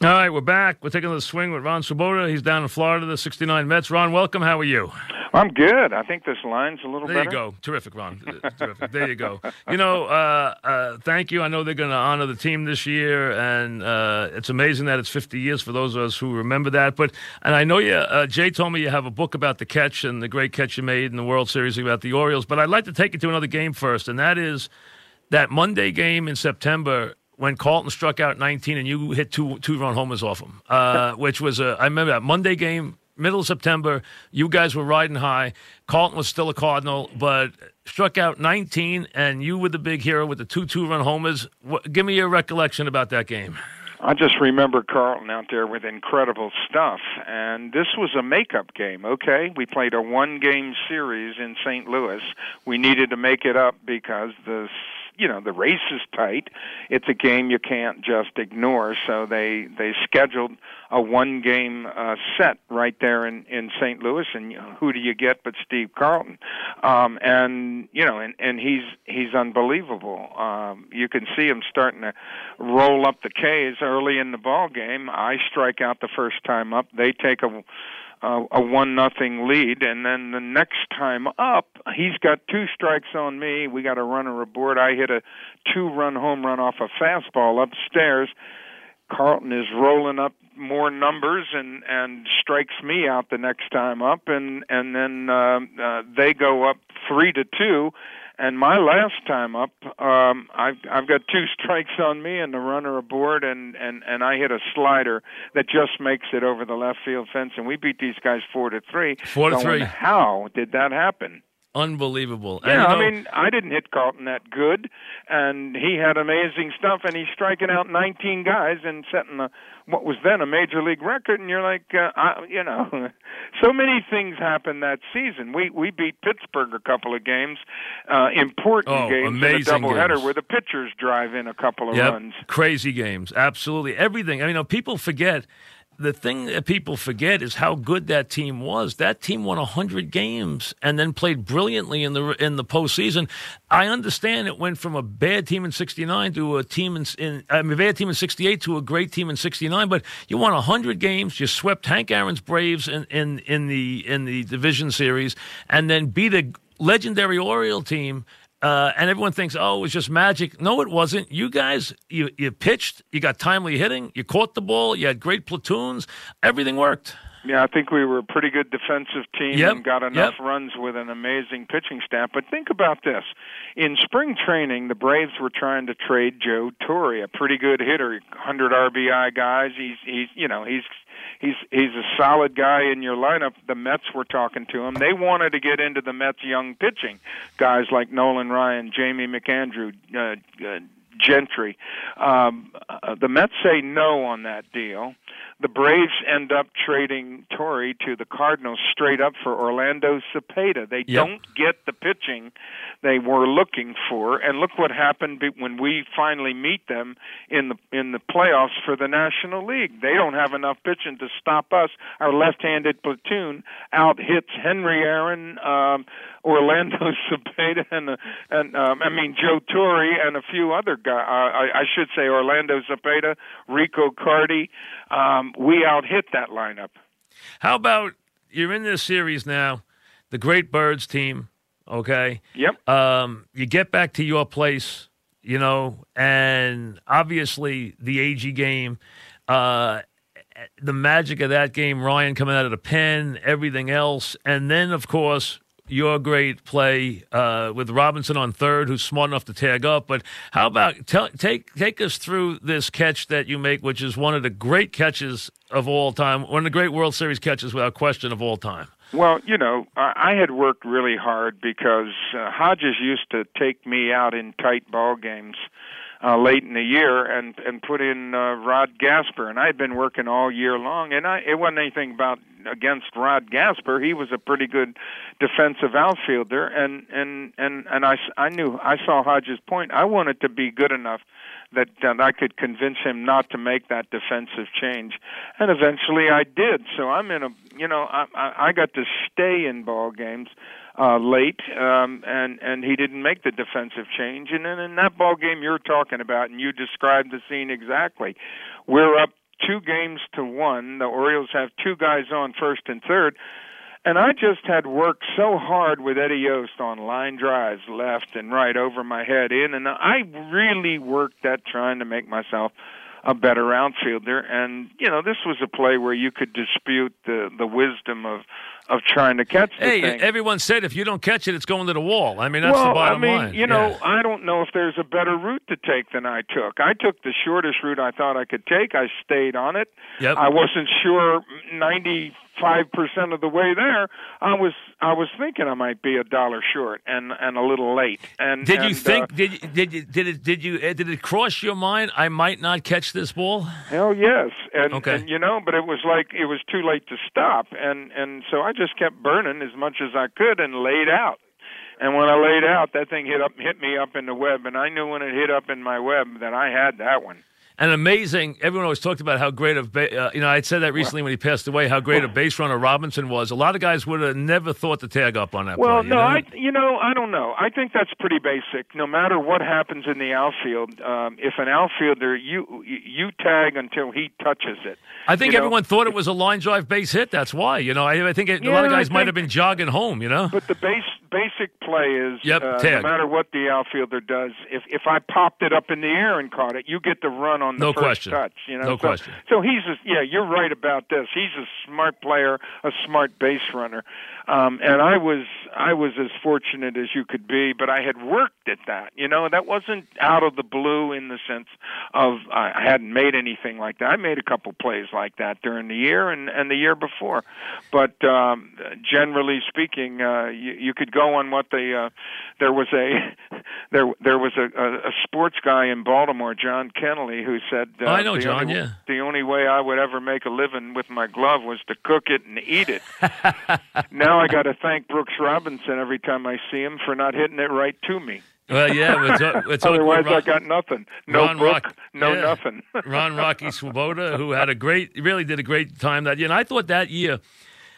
All right, we're back. We're taking the swing with Ron Swoboda. He's down in Florida, the 69 Mets. Ron, welcome. How are you? I'm good. I think this line's a little there better. There you go. Terrific, Ron. Terrific. There you go. You know, uh, uh, thank you. I know they're going to honor the team this year, and uh, it's amazing that it's 50 years for those of us who remember that. But and I know you, uh, Jay told me you have a book about the catch and the great catch you made in the World Series about the Orioles. But I'd like to take you to another game first, and that is that Monday game in September when Carlton struck out 19 and you hit two two run homers off him, uh, which was a I remember that Monday game, middle of September. You guys were riding high. Carlton was still a Cardinal, but struck out 19, and you were the big hero with the two two run homers. What, give me your recollection about that game. I just remember Carlton out there with incredible stuff, and this was a makeup game. Okay, we played a one-game series in St. Louis. We needed to make it up because the you know the race is tight. It's a game you can't just ignore. So they they scheduled a one game uh, set right there in in St. Louis, and who do you get but Steve Carlton? Um, and you know, and and he's he's unbelievable. Um, you can see him starting to roll up the K's early in the ball game. I strike out the first time up. They take a uh, a one nothing lead, and then the next time up, he's got two strikes on me. We got a runner aboard. I hit a two run home run off a fastball upstairs. Carlton is rolling up more numbers and and strikes me out the next time up, and and then uh, uh, they go up three to two and my last time up, um, I've I've got two strikes on me and the runner aboard, and and and I hit a slider that just makes it over the left field fence, and we beat these guys four to three. Four to three. How did that happen? Unbelievable. Yeah, know, I mean, I didn't hit Carlton that good, and he had amazing stuff, and he's striking out 19 guys and setting a, what was then a major league record. And you're like, uh, I, you know, so many things happened that season. We we beat Pittsburgh a couple of games, uh, important Oh, games, in a amazing doubleheader games. where the pitchers drive in a couple of Yep. runs. Crazy games. Absolutely. Everything. I mean, you know, people forget. The thing that people forget is how good that team was. That team won 100 games and then played brilliantly in the in the postseason. I understand it went from a bad team in 69 to a team in, in I mean, a bad team in 68 to a great team in 69, but you won 100 games, you swept Hank Aaron's Braves in, in, in the in the division series and then beat a legendary Oriole team uh, and everyone thinks, oh, it was just magic. No, it wasn't. You guys, you, you pitched, you got timely hitting, you caught the ball, you had great platoons, everything worked. Yeah, I think we were a pretty good defensive team Yep, and got enough yep. runs with an amazing pitching staff. But think about this. In spring training, the Braves were trying to trade Joe Torre, a pretty good hitter, 100 RBI guys. He's he's you know, he's he's he's a solid guy in your lineup. The Mets were talking to him. They wanted to get into the Mets young pitching. Guys like Nolan Ryan, Jamie McAndrew, uh, uh Gentry. Um, uh, the Mets say no on that deal. The Braves end up trading Torre to the Cardinals straight up for Orlando Cepeda. They Yep. don't get the pitching they were looking for, and look what happened when we finally meet them in the in the playoffs for the National League. They don't have enough pitching to stop us. Our left-handed platoon out hits Henry Aaron, um, Orlando Cepeda, and and um, I mean Joe Torre and a few other guys. Uh, I, I should say Orlando Cepeda, Rico Carty. Um, we out hit that lineup. How about you're in this series now, the Great Birds team, okay? Yep. Um, you get back to your place, you know, and obviously the Agee game, uh, the magic of that game, Ryan coming out of the pen, everything else, and then of course your great play uh, with Robinson on third, who's smart enough to tag up. But how about tell, take take us through this catch that you make, which is one of the great catches of all time, one of the great World Series catches without question of all time. Well, you know, I I had worked really hard because uh, Hodges used to take me out in tight ball games uh, late in the year and and put in uh, Rod Gaspar. And I had been working all year long, and I it wasn't anything about against Rod Gaspar. He was a pretty good defensive outfielder, and and and and I I knew I saw Hodges' point. I wanted to be good enough that, that I could convince him not to make that defensive change, and eventually I did. So I'm in a you know I I, I got to stay in ball games uh, late, um, and and he didn't make the defensive change. And then in that ball game you're talking about, and you described the scene exactly. We're up two games to one. The Orioles have two guys on first and third. And I just had worked so hard with Eddie Yost on line drives left and right over my head in, and I really worked at trying to make myself a better outfielder. And you know, this was a play where you could dispute the the wisdom of of trying to catch the hey, thing. everyone said if you don't catch it, it's going to the wall. I mean, that's well, the bottom I mean, line. you know, Yeah. I don't know if there's a better route to take than I took. I took the shortest route I thought I could take. I stayed on it. Yep. I wasn't sure ninety five percent of the way there. I was I was thinking I might be a dollar short and and a little late. And Did you and, think? Uh, did you, did you, did it? Did you? uh, Did it cross your mind? I might not catch this ball. Hell yes, and, Okay. and you know, but it was like it was too late to stop, and and so I just kept burning as much as I could and laid out. And when I laid out, that thing hit up hit me up in the web, and I knew when it hit up in my web that I had that one. And amazing. Everyone always talked about how great of, ba- uh, you know, I said that recently when he passed away, how great a base runner Robinson was. A lot of guys would have never thought to tag up on that Well, play. you no, know? I you know I don't know. I think that's pretty basic. No matter what happens in the outfield, um, if an outfielder you you tag until he touches it. I think you know? everyone thought it was a line drive base hit. That's why. You know, I, I think it, a lot of Yeah, guys might have been jogging home. You know. But the base basic play is Yep, uh, no matter what the outfielder does, if if I popped it up in the air and caught it, you get the run on the No first question. touch. You know, No so, question. So he's a, yeah, you're right about this. He's a smart player, a smart base runner, um, and I was I was as fortunate as you could be, but I had worked at that. You know, that wasn't out of the blue in the sense of I I hadn't made anything like that. I made a couple plays like that during the year and and the year before, but um, generally speaking, uh, you, you could go on what the Uh, there was a there there was a, a, a sports guy in Baltimore, John Kennelly, who said, uh, Oh, I know the John, Only, yeah. The only way I would ever make a living with my glove was to cook it and eat it. now I got to thank Brooks Robinson every time I see him for not hitting it right to me. Well, yeah. It's, it's Otherwise, Ron, I got nothing. No Ron book, Rock- no yeah. nothing. Ron Rocky Swoboda, who had a great, really did a great time that year. And I thought that year,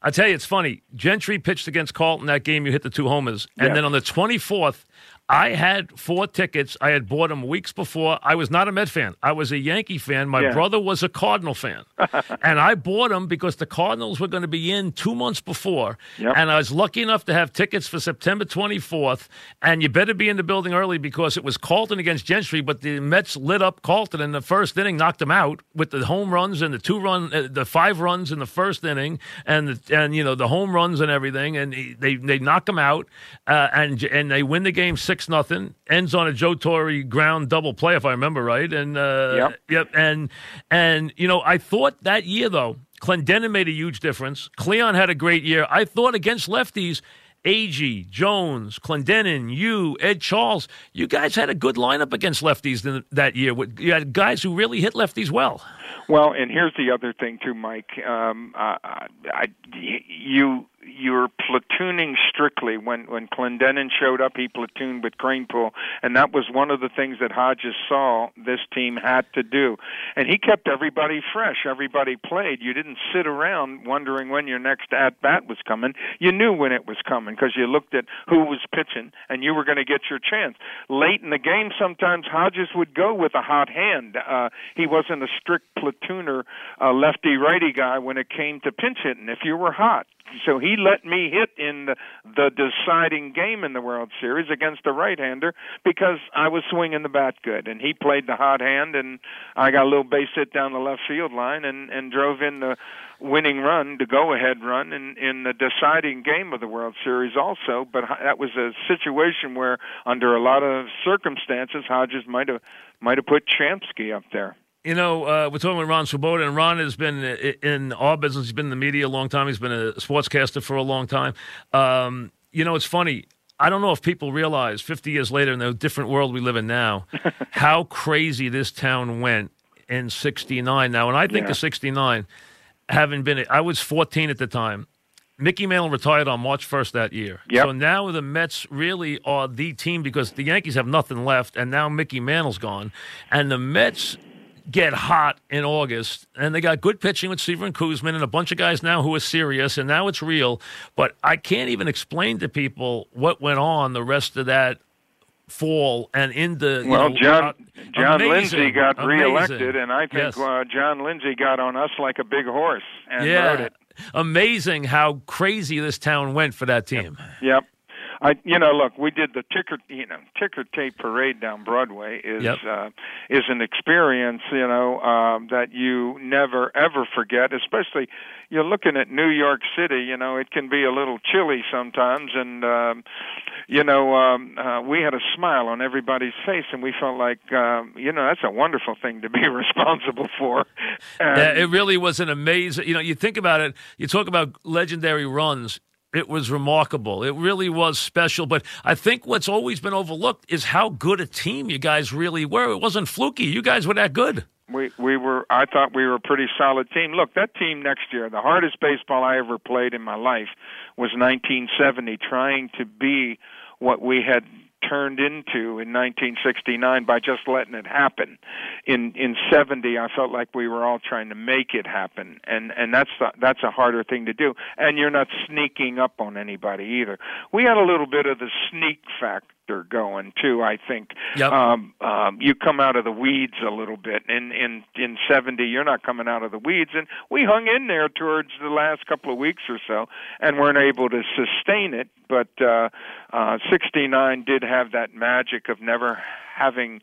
I tell you, it's funny. Gentry pitched against Carlton that game. You hit the two homers, and Yeah. then on the twenty fourth. I had four tickets. I had bought them weeks before. I was not a Met fan. I was a Yankee fan. My Yeah. brother was a Cardinal fan. and I bought them because the Cardinals were going to be in two months before. Yep. And I was lucky enough to have tickets for September 24th. And you better be in the building early because it was Carlton against Gentry, but the Mets lit up Carlton in the first inning, knocked them out with the home runs and the two run, uh, the five runs in the first inning, and the, and you know the home runs and everything, and he- they they knock them out, uh, and and they win the game six nothing. Ends on a Joe Torre ground double play, if I remember right, and uh, Yep. Yep, and and you know, I thought that year though, Clendenon made a huge difference. Cleon had a great year. I thought against lefties, Agee, Jones, Clendenon, you, Ed Charles, you guys had a good lineup against lefties th- that year. You had guys who really hit lefties well. Well, and here's the other thing too, Mike. Um, uh, I, you you're platooning strictly. When when Clendenon showed up, he platooned with Kranepool, and that was one of the things that Hodges saw this team had to do. And he kept everybody fresh. Everybody played. You didn't sit around wondering when your next at bat was coming. You knew when it was coming because you looked at who was pitching, and you were going to get your chance. Late in the game, sometimes Hodges would go with a hot hand. Uh, he wasn't a strict platooner, uh, lefty righty guy when it came to pinch hitting. If you were hot, so he let me hit in the, the deciding game in the World Series against a right-hander because I was swinging the bat good, and he played the hot hand, and I got a little base hit down the left field line, and and drove in the winning run, the go-ahead run, in in the deciding game of the World Series also. But that was a situation where, under a lot of circumstances, Hodges might have might have put Shamsky up there. You know, uh, we're talking with Ron Swoboda, and Ron has been in our business. He's been in the media a long time. He's been a sportscaster for a long time. Um, you know, it's funny. I don't know if people realize 50 years later in the different world we live in now, how crazy this town went in 69. Now, when I think Yeah. of 69, having been, I was 14 at the time. Mickey Mantle retired on March 1st that year. Yep. So now the Mets really are the team because the Yankees have nothing left, and now Mickey Mantle's gone. And the Mets get hot in August, and they got good pitching with Seaver and Koosman and a bunch of guys now who are serious, and now it's real. But I can't even explain to people what went on the rest of that fall and into you Well, know, John uh, John amazing, Lindsay got amazing. reelected, and I think Yes. uh, John Lindsay got on us like a big horse and yeah, rode it. amazing how crazy this town went for that team. Yep. I, you know, look, we did the ticker, you know, ticker tape parade down Broadway is Yep. uh, is an experience, you know, um, that you never ever forget. Especially, you're looking at New York City. You know, it can be a little chilly sometimes, and um, you know, um, uh, we had a smile on everybody's face, and we felt like, um, you know, that's a wonderful thing to be responsible for. And, Yeah, it really was an amazing. You know, you think about it. You talk about legendary runs. It was remarkable. It really was special. But I think what's always been overlooked is how good a team you guys really were. It wasn't fluky. You guys were that good. we we were I thought we were a pretty solid team. Look, that team next year, the hardest baseball I ever played in my life was 1970 trying to be what we had turned into in 1969 by just letting it happen. In in 70 I felt like we were all trying to make it happen and and that's the, that's a harder thing to do. And you're not sneaking up on anybody either. We had a little bit of the sneak factor going too, I think. Yep. Um um you come out of the weeds a little bit. In in in 70 you're not coming out of the weeds and we hung in there towards the last couple of weeks or so and weren't able to sustain it, but uh uh 69 did have that magic of never having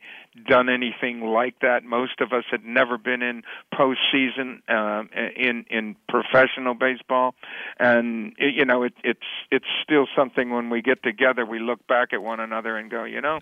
done anything like that. Most of us had never been in postseason um, in in professional baseball, and you know it, it's it's still something when we get together. We look back at one another and go, you know,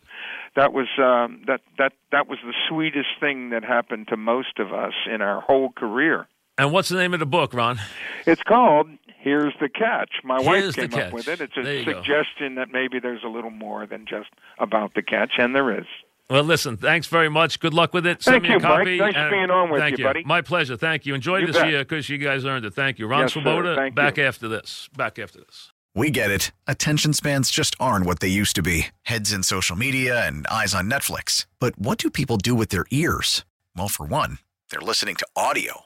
that was um, that that that was the sweetest thing that happened to most of us in our whole career. And what's the name of the book, Ron? It's called Here's the Catch. My Here's wife came up with it. It's a There you go. suggestion that maybe there's a little more than just about the catch, and there is. Well, listen, thanks very much. Good luck with it. Send Thank me a you, Mike. copy. Nice and- being on with thank you, buddy. My pleasure. Thank you. Enjoy You this bet. year because you guys earned it. Thank you. Ron Yes. Swoboda, Thank back you. after this. Back after this. We get it. Attention spans just aren't what they used to be heads in social media and eyes on Netflix. But what do people do with their ears? Well, for one, they're listening to audio.